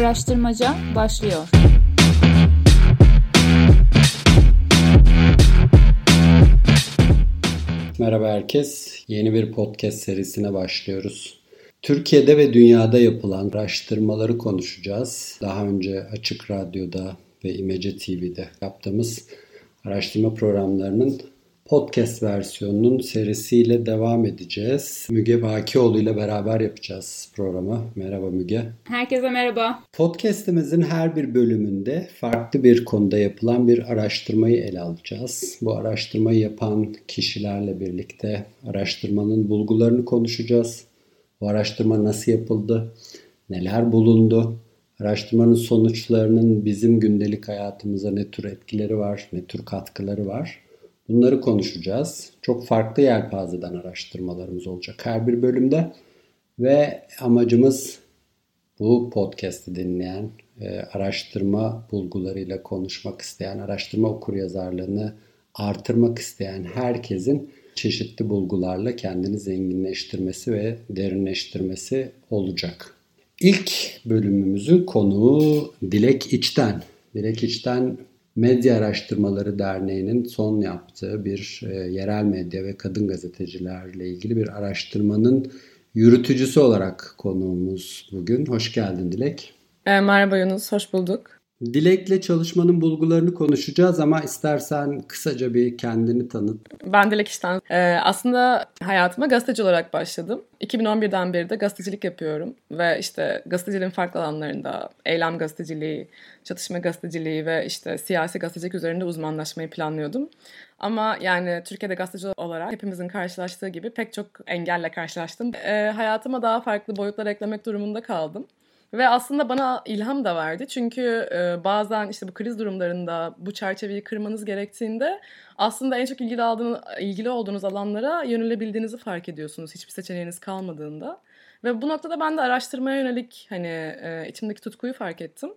Araştırmaca başlıyor. Merhaba herkes. Yeni bir podcast serisine başlıyoruz. Türkiye'de ve dünyada yapılan araştırmaları konuşacağız. Daha önce Açık Radyo'da ve İmece TV'de yaptığımız araştırma programlarının podcast versiyonunun serisiyle devam edeceğiz. Müge Bakioğlu ile beraber yapacağız programı. Merhaba Müge. Herkese merhaba. Podcast'imizin her bir bölümünde farklı bir konuda yapılan bir araştırmayı ele alacağız. Bu araştırmayı yapan kişilerle birlikte araştırmanın bulgularını konuşacağız. Bu araştırma nasıl yapıldı? Neler bulundu? Araştırmanın sonuçlarının bizim gündelik hayatımıza ne tür etkileri var, ne tür katkıları var? Bunları konuşacağız. Çok farklı yelpazeden araştırmalarımız olacak her bir bölümde. Ve amacımız bu podcast'i dinleyen, e, araştırma bulgularıyla konuşmak isteyen, araştırma okuryazarlığını artırmak isteyen herkesin çeşitli bulgularla kendini zenginleştirmesi ve derinleştirmesi olacak. İlk bölümümüzün konuğu Dilek İçten. Dilek İçten Medya Araştırmaları Derneği'nin son yaptığı bir e, yerel medya ve kadın gazetecilerle ilgili bir araştırmanın yürütücüsü olarak konuğumuz bugün. Hoş geldin Dilek. E, merhaba Yunus, hoş bulduk. Dilek'le çalışmanın bulgularını konuşacağız ama istersen kısaca bir kendini tanıt. Ben Dilek İşten. Ee, aslında hayatıma gazeteci olarak başladım. 2011'den beri de gazetecilik yapıyorum. Ve işte gazeteciliğin farklı alanlarında eylem gazeteciliği, çatışma gazeteciliği ve işte siyasi gazetecilik üzerinde uzmanlaşmayı planlıyordum. Ama yani Türkiye'de gazeteci olarak hepimizin karşılaştığı gibi pek çok engelle karşılaştım. Ee, hayatıma daha farklı boyutlar eklemek durumunda kaldım. Ve aslında bana ilham da verdi. Çünkü e, bazen işte bu kriz durumlarında bu çerçeveyi kırmanız gerektiğinde aslında en çok ilgili, aldığınız, ilgili olduğunuz alanlara yönelebildiğinizi fark ediyorsunuz. Hiçbir seçeneğiniz kalmadığında. Ve bu noktada ben de araştırmaya yönelik hani e, içimdeki tutkuyu fark ettim.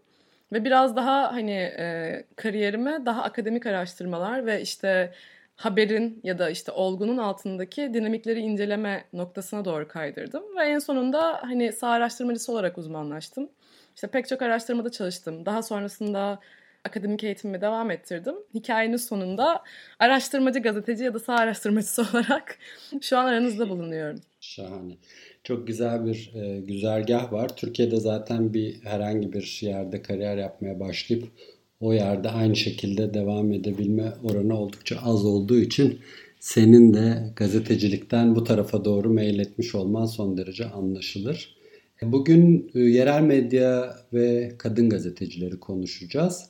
Ve biraz daha hani e, kariyerime daha akademik araştırmalar ve işte haberin ya da işte olgunun altındaki dinamikleri inceleme noktasına doğru kaydırdım. Ve en sonunda hani sağ araştırmacısı olarak uzmanlaştım. İşte pek çok araştırmada çalıştım. Daha sonrasında akademik eğitimimi devam ettirdim. Hikayenin sonunda araştırmacı gazeteci ya da sağ araştırmacısı olarak şu an aranızda bulunuyorum. Şahane. Çok güzel bir e, güzergah var. Türkiye'de zaten bir herhangi bir yerde kariyer yapmaya başlayıp o yerde aynı şekilde devam edebilme oranı oldukça az olduğu için senin de gazetecilikten bu tarafa doğru meyletmiş olman son derece anlaşılır. Bugün e, yerel medya ve kadın gazetecileri konuşacağız.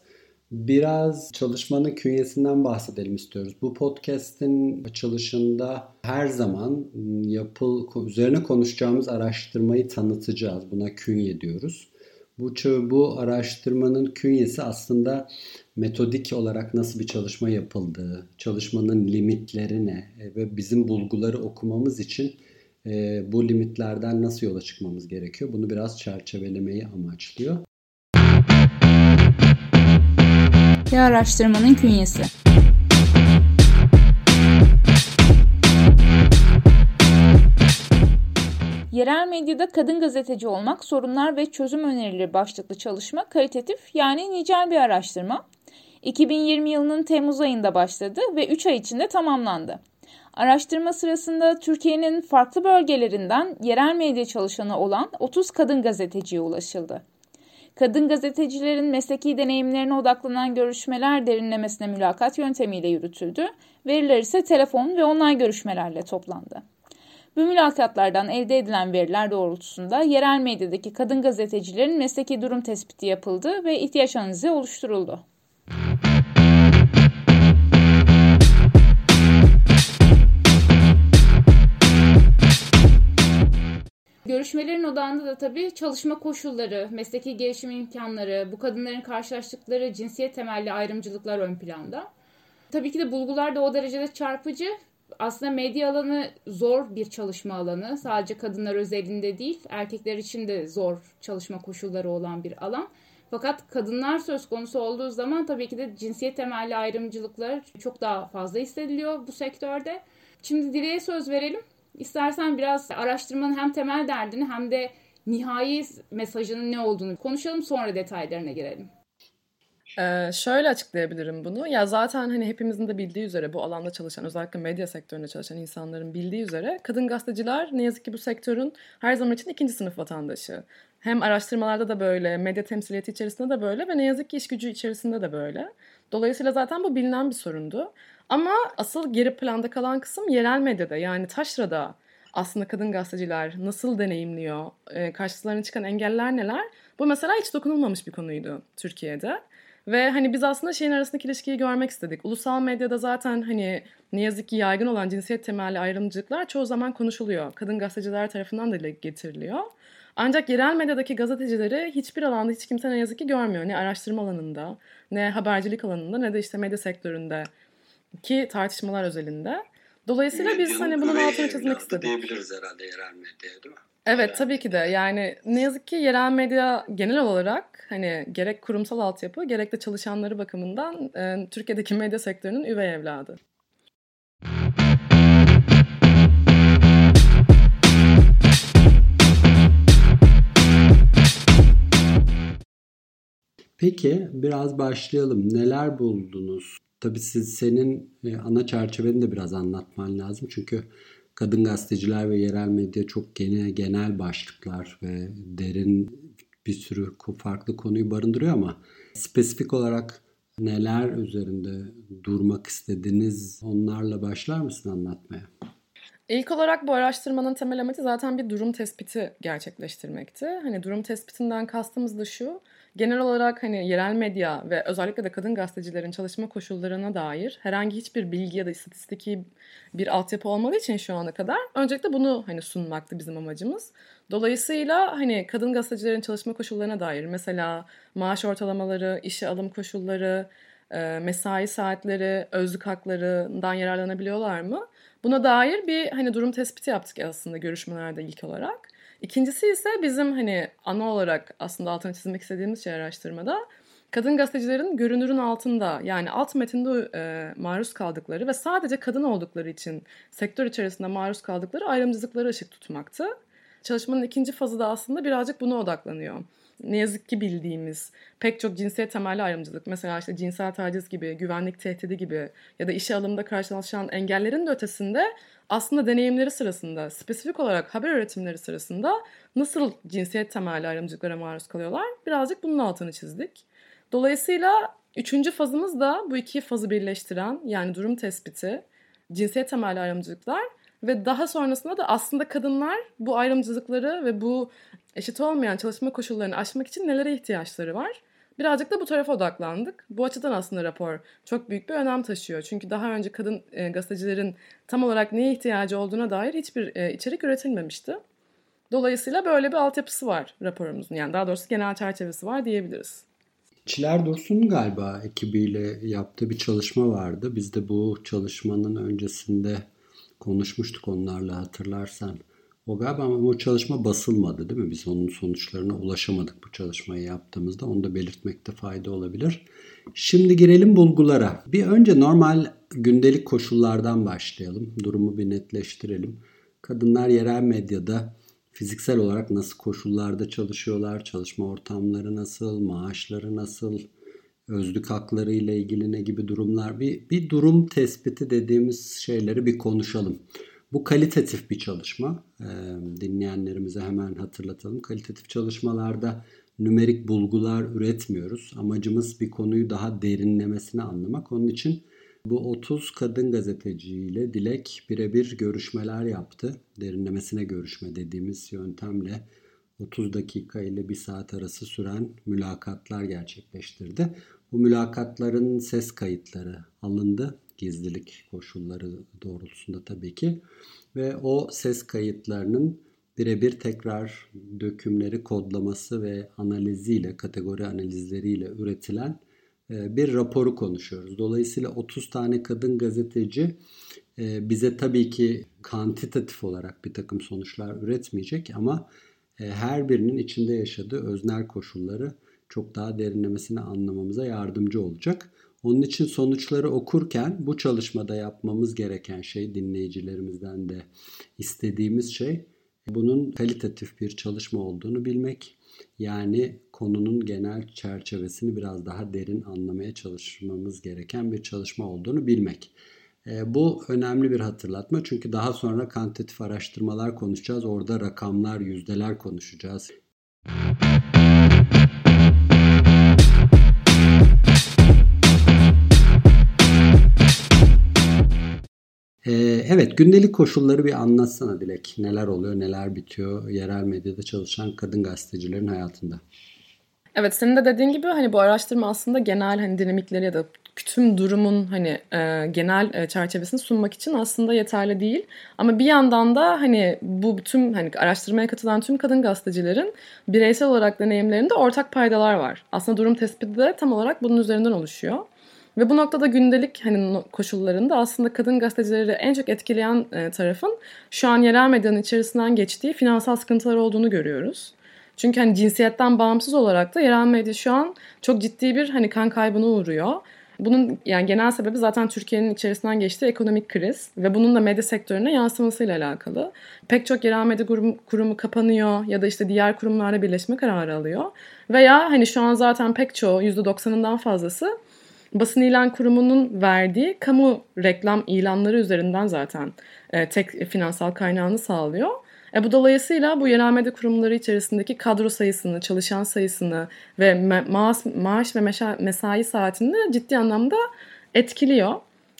Biraz çalışmanın künyesinden bahsedelim istiyoruz. Bu podcast'in açılışında her zaman yapıl üzerine konuşacağımız araştırmayı tanıtacağız. Buna künye diyoruz. Bu, bu araştırmanın künyesi aslında metodik olarak nasıl bir çalışma yapıldığı, çalışmanın limitleri ne e, ve bizim bulguları okumamız için e, bu limitlerden nasıl yola çıkmamız gerekiyor? Bunu biraz çerçevelemeyi amaçlıyor. Ve araştırmanın künyesi. Yerel medyada kadın gazeteci olmak, sorunlar ve çözüm önerileri başlıklı çalışma kalitatif yani nicel bir araştırma. 2020 yılının Temmuz ayında başladı ve 3 ay içinde tamamlandı. Araştırma sırasında Türkiye'nin farklı bölgelerinden yerel medya çalışanı olan 30 kadın gazeteciye ulaşıldı. Kadın gazetecilerin mesleki deneyimlerine odaklanan görüşmeler derinlemesine mülakat yöntemiyle yürütüldü. Veriler ise telefon ve online görüşmelerle toplandı. Bu mülakatlardan elde edilen veriler doğrultusunda yerel medyadaki kadın gazetecilerin mesleki durum tespiti yapıldı ve ihtiyaç analizi oluşturuldu. Görüşmelerin odağında da tabii çalışma koşulları, mesleki gelişim imkanları, bu kadınların karşılaştıkları cinsiyet temelli ayrımcılıklar ön planda. Tabii ki de bulgular da o derecede çarpıcı aslında medya alanı zor bir çalışma alanı. Sadece kadınlar özelinde değil, erkekler için de zor çalışma koşulları olan bir alan. Fakat kadınlar söz konusu olduğu zaman tabii ki de cinsiyet temelli ayrımcılıklar çok daha fazla hissediliyor bu sektörde. Şimdi Dile'ye söz verelim. İstersen biraz araştırmanın hem temel derdini hem de nihai mesajının ne olduğunu konuşalım sonra detaylarına girelim. Ee, şöyle açıklayabilirim bunu. Ya zaten hani hepimizin de bildiği üzere bu alanda çalışan özellikle medya sektöründe çalışan insanların bildiği üzere kadın gazeteciler ne yazık ki bu sektörün her zaman için ikinci sınıf vatandaşı. Hem araştırmalarda da böyle, medya temsiliyeti içerisinde de böyle ve ne yazık ki iş gücü içerisinde de böyle. Dolayısıyla zaten bu bilinen bir sorundu. Ama asıl geri planda kalan kısım yerel medyada yani taşrada aslında kadın gazeteciler nasıl deneyimliyor, karşılarına çıkan engeller neler? Bu mesela hiç dokunulmamış bir konuydu Türkiye'de. Ve hani biz aslında şeyin arasındaki ilişkiyi görmek istedik. Ulusal medyada zaten hani ne yazık ki yaygın olan cinsiyet temelli ayrımcılıklar çoğu zaman konuşuluyor. Kadın gazeteciler tarafından da getiriliyor. Ancak yerel medyadaki gazetecileri hiçbir alanda hiç kimse ne yazık ki görmüyor. Ne araştırma alanında, ne habercilik alanında, ne de işte medya sektöründe ki tartışmalar özelinde. Dolayısıyla biz hani bunun altını çizmek istedik. diyebiliriz herhalde yerel medyaya değil mi? Evet tabii ki de yani ne yazık ki yerel medya genel olarak hani gerek kurumsal altyapı gerek de çalışanları bakımından e, Türkiye'deki medya sektörünün üvey evladı. Peki biraz başlayalım. Neler buldunuz? Tabii siz senin e, ana çerçeveni de biraz anlatman lazım. Çünkü kadın gazeteciler ve yerel medya çok genel, genel başlıklar ve derin bir sürü farklı konuyu barındırıyor ama spesifik olarak neler üzerinde durmak istediniz onlarla başlar mısın anlatmaya? İlk olarak bu araştırmanın temel amacı zaten bir durum tespiti gerçekleştirmekti. Hani durum tespitinden kastımız da şu, genel olarak hani yerel medya ve özellikle de kadın gazetecilerin çalışma koşullarına dair herhangi hiçbir bilgi ya da istatistiki bir altyapı olmadığı için şu ana kadar öncelikle bunu hani sunmaktı bizim amacımız. Dolayısıyla hani kadın gazetecilerin çalışma koşullarına dair mesela maaş ortalamaları, işe alım koşulları, mesai saatleri, özlük haklarından yararlanabiliyorlar mı? Buna dair bir hani durum tespiti yaptık aslında görüşmelerde ilk olarak. İkincisi ise bizim hani ana olarak aslında altını çizmek istediğimiz şey araştırmada kadın gazetecilerin görünürün altında yani alt metinde e, maruz kaldıkları ve sadece kadın oldukları için sektör içerisinde maruz kaldıkları ayrımcılıkları ışık tutmaktı. Çalışmanın ikinci fazı da aslında birazcık buna odaklanıyor ne yazık ki bildiğimiz pek çok cinsiyet temelli ayrımcılık mesela işte cinsel taciz gibi, güvenlik tehdidi gibi ya da işe alımda karşılaşılan engellerin de ötesinde aslında deneyimleri sırasında, spesifik olarak haber üretimleri sırasında nasıl cinsiyet temelli ayrımcılıklara maruz kalıyorlar birazcık bunun altını çizdik. Dolayısıyla üçüncü fazımız da bu iki fazı birleştiren yani durum tespiti, cinsiyet temelli ayrımcılıklar ve daha sonrasında da aslında kadınlar bu ayrımcılıkları ve bu eşit olmayan çalışma koşullarını aşmak için nelere ihtiyaçları var? Birazcık da bu tarafa odaklandık. Bu açıdan aslında rapor çok büyük bir önem taşıyor. Çünkü daha önce kadın e, gazetecilerin tam olarak neye ihtiyacı olduğuna dair hiçbir e, içerik üretilmemişti. Dolayısıyla böyle bir altyapısı var raporumuzun. Yani daha doğrusu genel çerçevesi var diyebiliriz. Çiler Dursun galiba ekibiyle yaptığı bir çalışma vardı. Biz de bu çalışmanın öncesinde konuşmuştuk onlarla hatırlarsan. O galiba ama bu çalışma basılmadı değil mi? Biz onun sonuçlarına ulaşamadık bu çalışmayı yaptığımızda. Onu da belirtmekte fayda olabilir. Şimdi girelim bulgulara. Bir önce normal gündelik koşullardan başlayalım. Durumu bir netleştirelim. Kadınlar yerel medyada fiziksel olarak nasıl koşullarda çalışıyorlar, çalışma ortamları nasıl, maaşları nasıl, özlük hakları ile ilgili ne gibi durumlar bir, bir durum tespiti dediğimiz şeyleri bir konuşalım. Bu kalitatif bir çalışma. Ee, dinleyenlerimize hemen hatırlatalım. Kalitatif çalışmalarda nümerik bulgular üretmiyoruz. Amacımız bir konuyu daha derinlemesine anlamak. Onun için bu 30 kadın gazeteciyle Dilek birebir görüşmeler yaptı. Derinlemesine görüşme dediğimiz yöntemle 30 dakika ile 1 saat arası süren mülakatlar gerçekleştirdi. Bu mülakatların ses kayıtları alındı. Gizlilik koşulları doğrultusunda tabii ki. Ve o ses kayıtlarının birebir tekrar dökümleri kodlaması ve analiziyle, kategori analizleriyle üretilen e, bir raporu konuşuyoruz. Dolayısıyla 30 tane kadın gazeteci e, bize tabii ki kantitatif olarak bir takım sonuçlar üretmeyecek ama her birinin içinde yaşadığı öznel koşulları çok daha derinlemesine anlamamıza yardımcı olacak. Onun için sonuçları okurken bu çalışmada yapmamız gereken şey dinleyicilerimizden de istediğimiz şey Bunun kalitatif bir çalışma olduğunu bilmek yani konunun genel çerçevesini biraz daha derin anlamaya çalışmamız gereken bir çalışma olduğunu bilmek. E, bu önemli bir hatırlatma çünkü daha sonra kantitatif araştırmalar konuşacağız. Orada rakamlar, yüzdeler konuşacağız. Ee, evet, gündelik koşulları bir anlatsana Dilek. Neler oluyor, neler bitiyor yerel medyada çalışan kadın gazetecilerin hayatında. Evet, senin de dediğin gibi hani bu araştırma aslında genel hani dinamikleri ya da tüm durumun hani e, genel e, çerçevesini sunmak için aslında yeterli değil. Ama bir yandan da hani bu tüm hani araştırmaya katılan tüm kadın gazetecilerin bireysel olarak deneyimlerinde ortak paydalar var. Aslında durum tespiti de tam olarak bunun üzerinden oluşuyor. Ve bu noktada gündelik hani koşullarında aslında kadın gazetecileri en çok etkileyen e, tarafın şu an yerel medyanın içerisinden geçtiği finansal sıkıntılar olduğunu görüyoruz. Çünkü hani cinsiyetten bağımsız olarak da yerel medya şu an çok ciddi bir hani kan kaybına uğruyor. Bunun yani genel sebebi zaten Türkiye'nin içerisinden geçtiği ekonomik kriz ve bunun da medya sektörüne yansımasıyla alakalı. Pek çok yerel medya kurumu, kurumu kapanıyor ya da işte diğer kurumlarla birleşme kararı alıyor. Veya hani şu an zaten pek çoğu %90'ından fazlası basın ilan kurumunun verdiği kamu reklam ilanları üzerinden zaten e, tek finansal kaynağını sağlıyor. E, bu dolayısıyla bu yerel medya kurumları içerisindeki kadro sayısını, çalışan sayısını ve ma- maaş, maaş ve mesai saatini ciddi anlamda etkiliyor.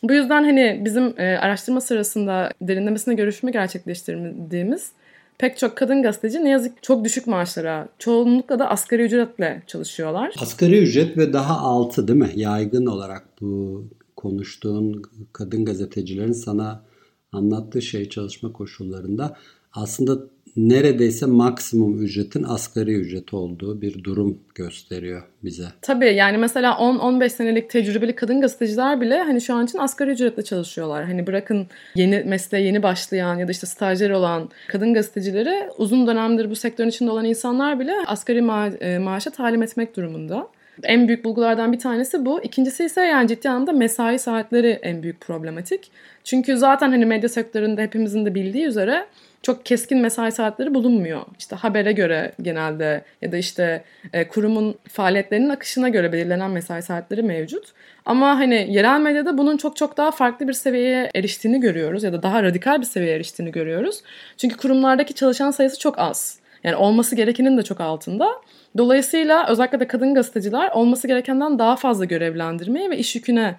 Bu yüzden hani bizim e, araştırma sırasında derinlemesine görüşme gerçekleştirdiğimiz pek çok kadın gazeteci ne yazık çok düşük maaşlara, çoğunlukla da asgari ücretle çalışıyorlar. Asgari ücret ve daha altı değil mi? Yaygın olarak bu konuştuğun kadın gazetecilerin sana anlattığı şey çalışma koşullarında aslında neredeyse maksimum ücretin asgari ücret olduğu bir durum gösteriyor bize. Tabii yani mesela 10-15 senelik tecrübeli kadın gazeteciler bile hani şu an için asgari ücretle çalışıyorlar. Hani bırakın yeni mesleğe yeni başlayan ya da işte stajyer olan kadın gazetecileri uzun dönemdir bu sektörün içinde olan insanlar bile asgari ma- e, maaşa talim etmek durumunda. En büyük bulgulardan bir tanesi bu. İkincisi ise yani ciddi anlamda mesai saatleri en büyük problematik. Çünkü zaten hani medya sektöründe hepimizin de bildiği üzere çok keskin mesai saatleri bulunmuyor. İşte habere göre genelde ya da işte e, kurumun faaliyetlerinin akışına göre belirlenen mesai saatleri mevcut. Ama hani yerel medyada bunun çok çok daha farklı bir seviyeye eriştiğini görüyoruz ya da daha radikal bir seviyeye eriştiğini görüyoruz. Çünkü kurumlardaki çalışan sayısı çok az. Yani olması gerekenin de çok altında. Dolayısıyla özellikle de kadın gazeteciler olması gerekenden daha fazla görevlendirmeye ve iş yüküne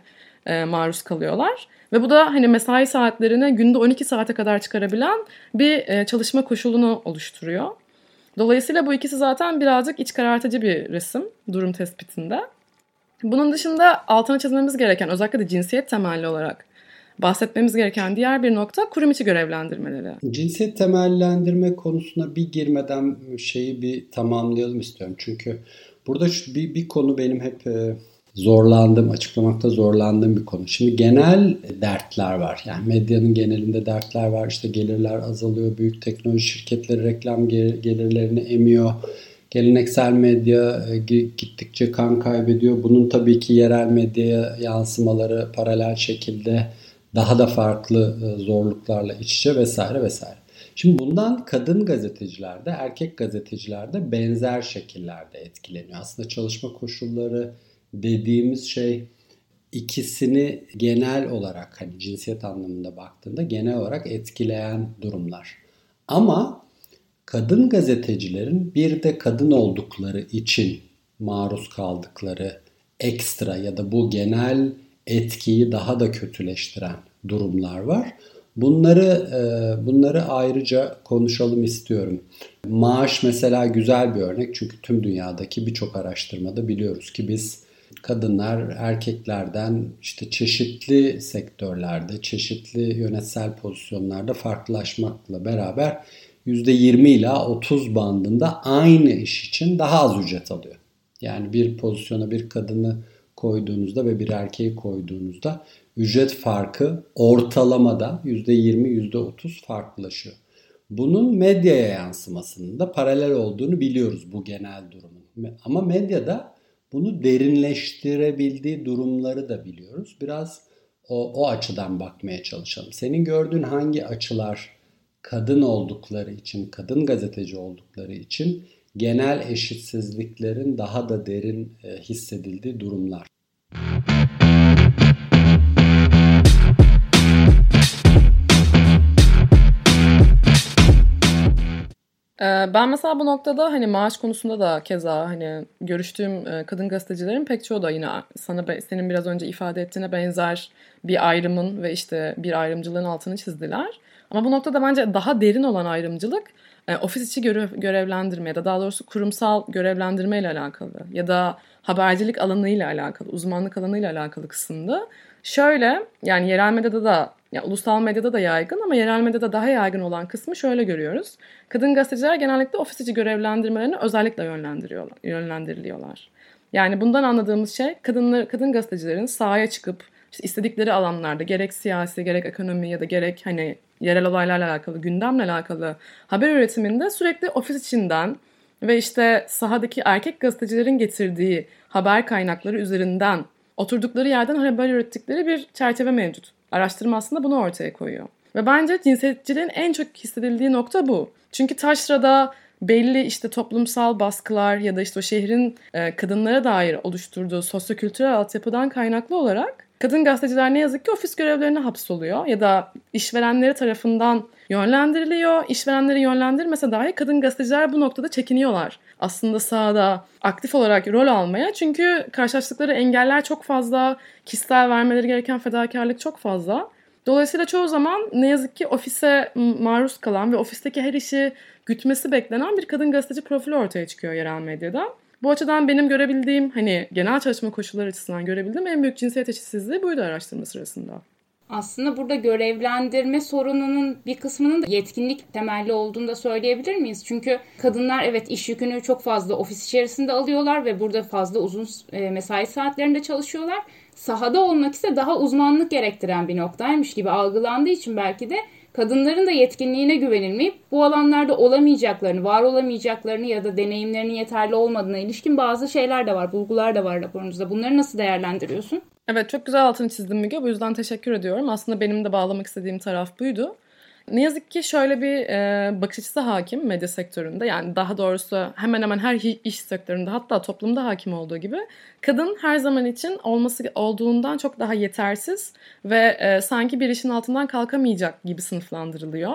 e, maruz kalıyorlar. Ve bu da hani mesai saatlerini günde 12 saate kadar çıkarabilen bir e, çalışma koşulunu oluşturuyor. Dolayısıyla bu ikisi zaten birazcık iç karartıcı bir resim durum tespitinde. Bunun dışında altına çizmemiz gereken özellikle de cinsiyet temelli olarak bahsetmemiz gereken diğer bir nokta kurum içi görevlendirmeleri. Cinsiyet temellendirme konusuna bir girmeden şeyi bir tamamlayalım istiyorum. Çünkü burada bir, bir konu benim hep e, zorlandığım, açıklamakta zorlandığım bir konu. Şimdi genel dertler var. Yani medyanın genelinde dertler var. İşte gelirler azalıyor. Büyük teknoloji şirketleri reklam gelirlerini emiyor. Geleneksel medya e, gittikçe kan kaybediyor. Bunun tabii ki yerel medyaya yansımaları paralel şekilde daha da farklı e, zorluklarla iç içe vesaire vesaire. Şimdi bundan kadın gazetecilerde, erkek gazetecilerde benzer şekillerde etkileniyor. Aslında çalışma koşulları, dediğimiz şey ikisini genel olarak hani cinsiyet anlamında baktığında genel olarak etkileyen durumlar. Ama kadın gazetecilerin bir de kadın oldukları için maruz kaldıkları ekstra ya da bu genel etkiyi daha da kötüleştiren durumlar var. Bunları e, bunları ayrıca konuşalım istiyorum. Maaş mesela güzel bir örnek çünkü tüm dünyadaki birçok araştırmada biliyoruz ki biz kadınlar erkeklerden işte çeşitli sektörlerde, çeşitli yönetsel pozisyonlarda farklılaşmakla beraber %20 ila 30 bandında aynı iş için daha az ücret alıyor. Yani bir pozisyona bir kadını koyduğunuzda ve bir erkeği koyduğunuzda ücret farkı ortalamada %20 %30 farklılaşıyor. Bunun medyaya yansımasının da paralel olduğunu biliyoruz bu genel durumun. Ama medyada bunu derinleştirebildiği durumları da biliyoruz. Biraz o, o açıdan bakmaya çalışalım. Senin gördüğün hangi açılar kadın oldukları için, kadın gazeteci oldukları için genel eşitsizliklerin daha da derin e, hissedildiği durumlar. Ben mesela bu noktada hani maaş konusunda da keza hani görüştüğüm e, kadın gazetecilerin pek çoğu da yine sana senin biraz önce ifade ettiğine benzer bir ayrımın ve işte bir ayrımcılığın altını çizdiler. Ama bu noktada bence daha derin olan ayrımcılık e, ofis içi görev, görevlendirme ya da daha doğrusu kurumsal görevlendirme ile alakalı ya da habercilik alanıyla alakalı, uzmanlık alanıyla alakalı kısımda. Şöyle yani yerel medyada da ya ulusal medyada da yaygın ama yerel medyada daha yaygın olan kısmı şöyle görüyoruz. Kadın gazeteciler genellikle ofis içi görevlendirmelerini özellikle yönlendiriyorlar, yönlendiriliyorlar. Yani bundan anladığımız şey kadınlar, kadın gazetecilerin sahaya çıkıp işte istedikleri alanlarda gerek siyasi gerek ekonomi ya da gerek hani yerel olaylarla alakalı gündemle alakalı haber üretiminde sürekli ofis içinden ve işte sahadaki erkek gazetecilerin getirdiği haber kaynakları üzerinden oturdukları yerden haber ürettikleri bir çerçeve mevcut. Araştırma aslında bunu ortaya koyuyor. Ve bence cinsiyetçiliğin en çok hissedildiği nokta bu. Çünkü taşrada belli işte toplumsal baskılar ya da işte o şehrin e, kadınlara dair oluşturduğu sosyokültürel altyapıdan kaynaklı olarak kadın gazeteciler ne yazık ki ofis görevlerine hapsoluyor ya da işverenleri tarafından yönlendiriliyor. İşverenleri yönlendirmese dahi kadın gazeteciler bu noktada çekiniyorlar. Aslında sahada aktif olarak rol almaya. Çünkü karşılaştıkları engeller çok fazla, kişisel vermeleri gereken fedakarlık çok fazla. Dolayısıyla çoğu zaman ne yazık ki ofise maruz kalan ve ofisteki her işi gütmesi beklenen bir kadın gazeteci profili ortaya çıkıyor yerel medyada. Bu açıdan benim görebildiğim hani genel çalışma koşulları açısından görebildiğim en büyük cinsiyet eşitsizliği buydu araştırma sırasında. Aslında burada görevlendirme sorununun bir kısmının da yetkinlik temelli olduğunu da söyleyebilir miyiz? Çünkü kadınlar evet iş yükünü çok fazla ofis içerisinde alıyorlar ve burada fazla uzun e, mesai saatlerinde çalışıyorlar. Sahada olmak ise daha uzmanlık gerektiren bir noktaymış gibi algılandığı için belki de kadınların da yetkinliğine güvenilmeyip bu alanlarda olamayacaklarını, var olamayacaklarını ya da deneyimlerinin yeterli olmadığına ilişkin bazı şeyler de var, bulgular da var raporunuzda. Bunları nasıl değerlendiriyorsun? Evet çok güzel altını çizdin Müge. Bu yüzden teşekkür ediyorum. Aslında benim de bağlamak istediğim taraf buydu. Ne yazık ki şöyle bir e, bakış açısı hakim medya sektöründe. Yani daha doğrusu hemen hemen her iş sektöründe hatta toplumda hakim olduğu gibi kadın her zaman için olması olduğundan çok daha yetersiz ve e, sanki bir işin altından kalkamayacak gibi sınıflandırılıyor.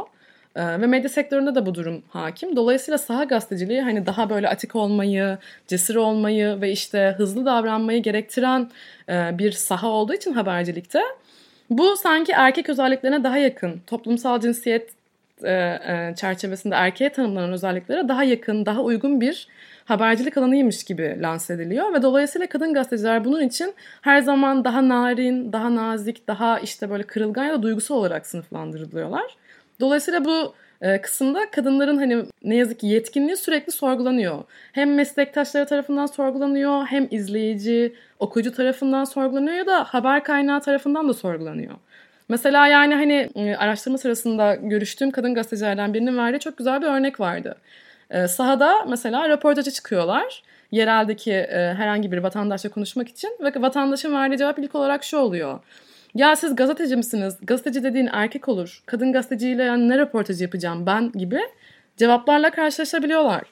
E, ve medya sektöründe de bu durum hakim. Dolayısıyla saha gazeteciliği hani daha böyle atik olmayı, cesur olmayı ve işte hızlı davranmayı gerektiren e, bir saha olduğu için habercilikte bu sanki erkek özelliklerine daha yakın, toplumsal cinsiyet e, e, çerçevesinde erkeğe tanımlanan özelliklere daha yakın, daha uygun bir habercilik alanıymış gibi lanse ediliyor ve dolayısıyla kadın gazeteciler bunun için her zaman daha narin, daha nazik, daha işte böyle kırılgan ya da duygusal olarak sınıflandırılıyorlar. Dolayısıyla bu e, kısımda kadınların hani ne yazık ki yetkinliği sürekli sorgulanıyor. Hem meslektaşları tarafından sorgulanıyor, hem izleyici, okuyucu tarafından sorgulanıyor ya da haber kaynağı tarafından da sorgulanıyor. Mesela yani hani e, araştırma sırasında görüştüğüm kadın gazetecilerden birinin verdiği çok güzel bir örnek vardı. E, sahada mesela röportaja çıkıyorlar yereldeki e, herhangi bir vatandaşla konuşmak için ve vatandaşın verdiği cevap ilk olarak şu oluyor. Ya siz gazeteci misiniz? Gazeteci dediğin erkek olur. Kadın gazeteciyle yani ne röportaj yapacağım ben gibi cevaplarla karşılaşabiliyorlar.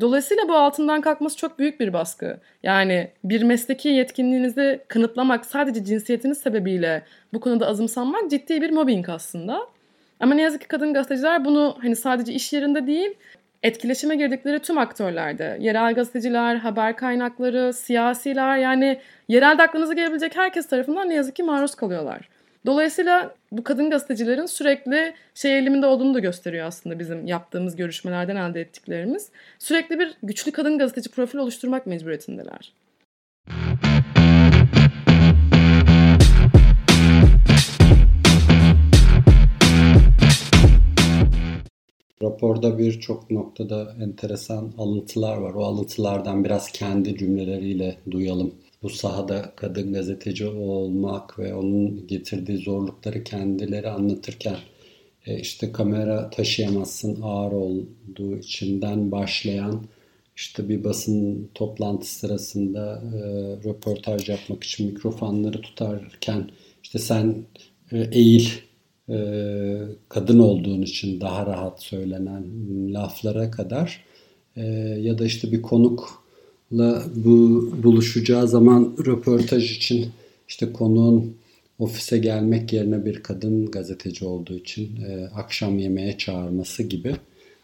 Dolayısıyla bu altından kalkması çok büyük bir baskı. Yani bir mesleki yetkinliğinizi kanıtlamak sadece cinsiyetiniz sebebiyle bu konuda azımsanmak ciddi bir mobbing aslında. Ama ne yazık ki kadın gazeteciler bunu hani sadece iş yerinde değil, etkileşime girdikleri tüm aktörlerde, yerel gazeteciler, haber kaynakları, siyasiler yani yerelde aklınıza gelebilecek herkes tarafından ne yazık ki maruz kalıyorlar. Dolayısıyla bu kadın gazetecilerin sürekli şey eliminde olduğunu da gösteriyor aslında bizim yaptığımız görüşmelerden elde ettiklerimiz. Sürekli bir güçlü kadın gazeteci profil oluşturmak mecburiyetindeler. Raporda birçok noktada enteresan alıntılar var. O alıntılardan biraz kendi cümleleriyle duyalım. Bu sahada kadın gazeteci olmak ve onun getirdiği zorlukları kendileri anlatırken e, işte kamera taşıyamazsın ağır olduğu içinden başlayan işte bir basın toplantısı sırasında e, röportaj yapmak için mikrofonları tutarken işte sen e, eğil kadın olduğun için daha rahat söylenen laflara kadar e, ya da işte bir konukla bu buluşacağı zaman röportaj için işte konuğun ofise gelmek yerine bir kadın gazeteci olduğu için e, akşam yemeğe çağırması gibi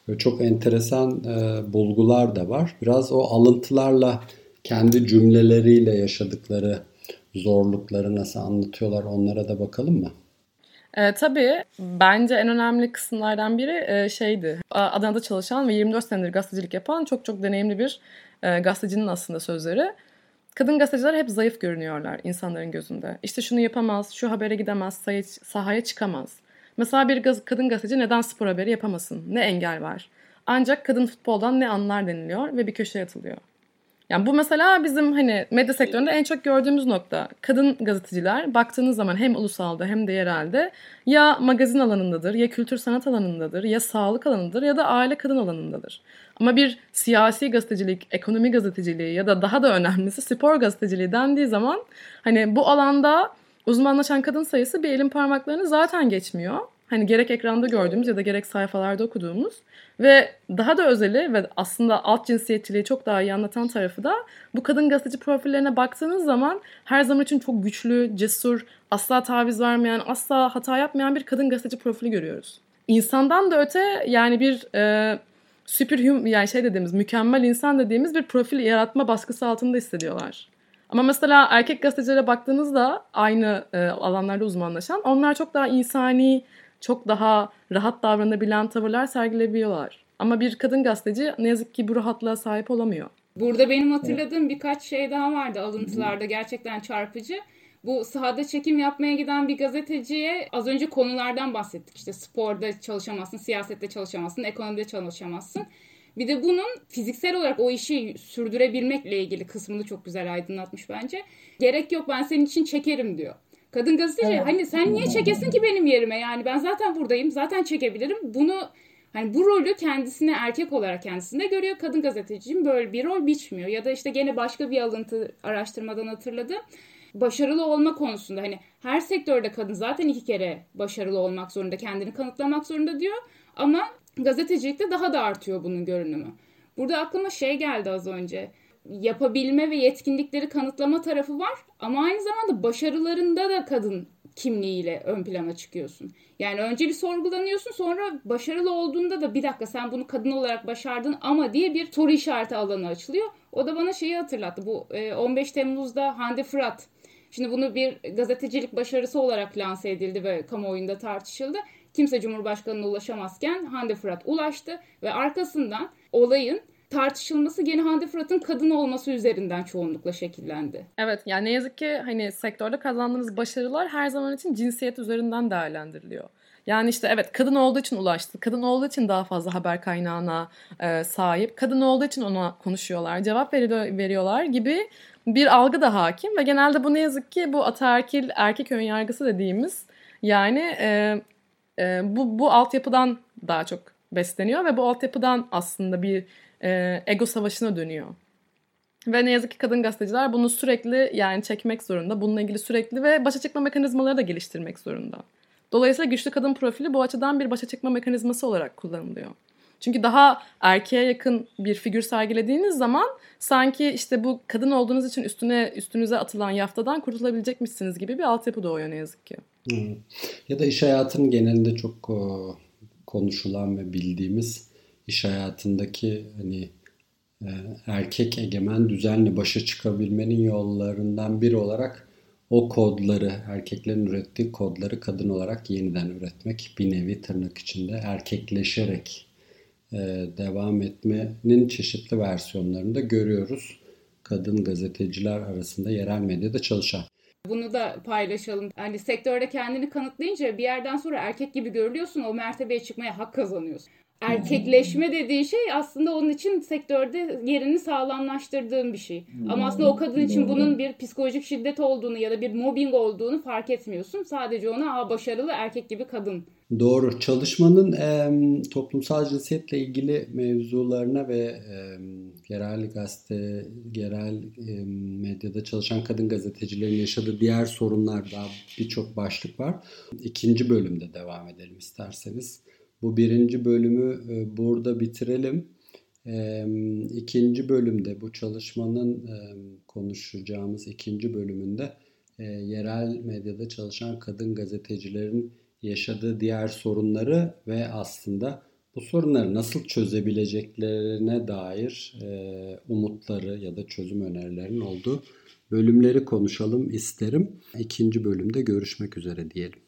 böyle çok enteresan e, bulgular da var. Biraz o alıntılarla kendi cümleleriyle yaşadıkları zorlukları nasıl anlatıyorlar onlara da bakalım mı? E, tabii bence en önemli kısımlardan biri e, şeydi. Adana'da çalışan ve 24 senedir gazetecilik yapan çok çok deneyimli bir e, gazetecinin aslında sözleri. Kadın gazeteciler hep zayıf görünüyorlar insanların gözünde. İşte şunu yapamaz, şu habere gidemez, sahaya, çıkamaz. Mesela bir gaz, kadın gazeteci neden spor haberi yapamasın? Ne engel var? Ancak kadın futboldan ne anlar deniliyor ve bir köşeye atılıyor. Yani bu mesela bizim hani medya sektöründe en çok gördüğümüz nokta. Kadın gazeteciler baktığınız zaman hem ulusalda hem de yerelde ya magazin alanındadır, ya kültür sanat alanındadır, ya sağlık alanındadır ya da aile kadın alanındadır. Ama bir siyasi gazetecilik, ekonomi gazeteciliği ya da daha da önemlisi spor gazeteciliği dendiği zaman hani bu alanda uzmanlaşan kadın sayısı bir elin parmaklarını zaten geçmiyor. Hani gerek ekranda gördüğümüz ya da gerek sayfalarda okuduğumuz ve daha da özeli ve aslında alt cinsiyetçiliği çok daha iyi anlatan tarafı da bu kadın gazeteci profillerine baktığınız zaman her zaman için çok güçlü, cesur, asla taviz vermeyen, asla hata yapmayan bir kadın gazeteci profili görüyoruz. İnsandan da öte yani bir e, superhum yani şey dediğimiz mükemmel insan dediğimiz bir profil yaratma baskısı altında hissediyorlar. Ama mesela erkek gazetecilere baktığınızda aynı e, alanlarda uzmanlaşan onlar çok daha insani, çok daha rahat davranabilen tavırlar sergilebiliyorlar. Ama bir kadın gazeteci ne yazık ki bu rahatlığa sahip olamıyor. Burada benim hatırladığım birkaç şey daha vardı alıntılarda gerçekten çarpıcı. Bu sahada çekim yapmaya giden bir gazeteciye az önce konulardan bahsettik. İşte sporda çalışamazsın, siyasette çalışamazsın, ekonomide çalışamazsın. Bir de bunun fiziksel olarak o işi sürdürebilmekle ilgili kısmını çok güzel aydınlatmış bence. Gerek yok ben senin için çekerim diyor. Kadın gazeteci evet. hani sen niye çekesin ki benim yerime yani ben zaten buradayım zaten çekebilirim. Bunu hani bu rolü kendisine erkek olarak kendisinde görüyor. Kadın gazetecinin böyle bir rol biçmiyor. Ya da işte gene başka bir alıntı araştırmadan hatırladım. Başarılı olma konusunda hani her sektörde kadın zaten iki kere başarılı olmak zorunda, kendini kanıtlamak zorunda diyor. Ama gazetecilikte daha da artıyor bunun görünümü. Burada aklıma şey geldi az önce yapabilme ve yetkinlikleri kanıtlama tarafı var ama aynı zamanda başarılarında da kadın kimliğiyle ön plana çıkıyorsun. Yani önce bir sorgulanıyorsun sonra başarılı olduğunda da bir dakika sen bunu kadın olarak başardın ama diye bir soru işareti alanı açılıyor. O da bana şeyi hatırlattı. Bu 15 e, Temmuz'da Hande Fırat Şimdi bunu bir gazetecilik başarısı olarak lanse edildi ve kamuoyunda tartışıldı. Kimse Cumhurbaşkanı'na ulaşamazken Hande Fırat ulaştı ve arkasından olayın tartışılması gene Hande Fırat'ın kadın olması üzerinden çoğunlukla şekillendi. Evet yani ne yazık ki hani sektörde kazandığımız başarılar her zaman için cinsiyet üzerinden değerlendiriliyor. Yani işte evet kadın olduğu için ulaştı. Kadın olduğu için daha fazla haber kaynağına e, sahip. Kadın olduğu için ona konuşuyorlar, cevap veriyor, veriyorlar gibi bir algı da hakim. Ve genelde bu ne yazık ki bu ataerkil erkek önyargısı dediğimiz yani e, e, bu, bu altyapıdan daha çok besleniyor ve bu altyapıdan aslında bir e, ego savaşına dönüyor. Ve ne yazık ki kadın gazeteciler bunu sürekli yani çekmek zorunda. Bununla ilgili sürekli ve başa çıkma mekanizmaları da geliştirmek zorunda. Dolayısıyla güçlü kadın profili bu açıdan bir başa çıkma mekanizması olarak kullanılıyor. Çünkü daha erkeğe yakın bir figür sergilediğiniz zaman sanki işte bu kadın olduğunuz için üstüne üstünüze atılan yaftadan kurtulabilecekmişsiniz gibi bir altyapı doğuyor ne yazık ki. Ya da iş hayatının genelinde çok konuşulan ve bildiğimiz iş hayatındaki hani e, erkek egemen düzenli başa çıkabilmenin yollarından biri olarak o kodları, erkeklerin ürettiği kodları kadın olarak yeniden üretmek. Bir nevi tırnak içinde erkekleşerek e, devam etmenin çeşitli versiyonlarını da görüyoruz. Kadın gazeteciler arasında yerel medyada çalışan. Bunu da paylaşalım. Hani sektörde kendini kanıtlayınca bir yerden sonra erkek gibi görülüyorsun. O mertebeye çıkmaya hak kazanıyorsun erkekleşme dediği şey aslında onun için sektörde yerini sağlamlaştırdığım bir şey. Ama aslında o kadın için bunun bir psikolojik şiddet olduğunu ya da bir mobbing olduğunu fark etmiyorsun. Sadece ona Aa, başarılı erkek gibi kadın. Doğru. Çalışmanın e, toplumsal cinsiyetle ilgili mevzularına ve e, yerel gazete, yerel e, medyada çalışan kadın gazetecilerin yaşadığı diğer sorunlar daha birçok başlık var. İkinci bölümde devam edelim isterseniz. Bu birinci bölümü e, burada bitirelim. E, ikinci bölümde bu çalışmanın e, konuşacağımız ikinci bölümünde yerel medyada çalışan kadın gazetecilerin yaşadığı diğer sorunları ve aslında bu sorunları nasıl çözebileceklerine dair umutları ya da çözüm önerilerinin olduğu bölümleri konuşalım isterim. İkinci bölümde görüşmek üzere diyelim.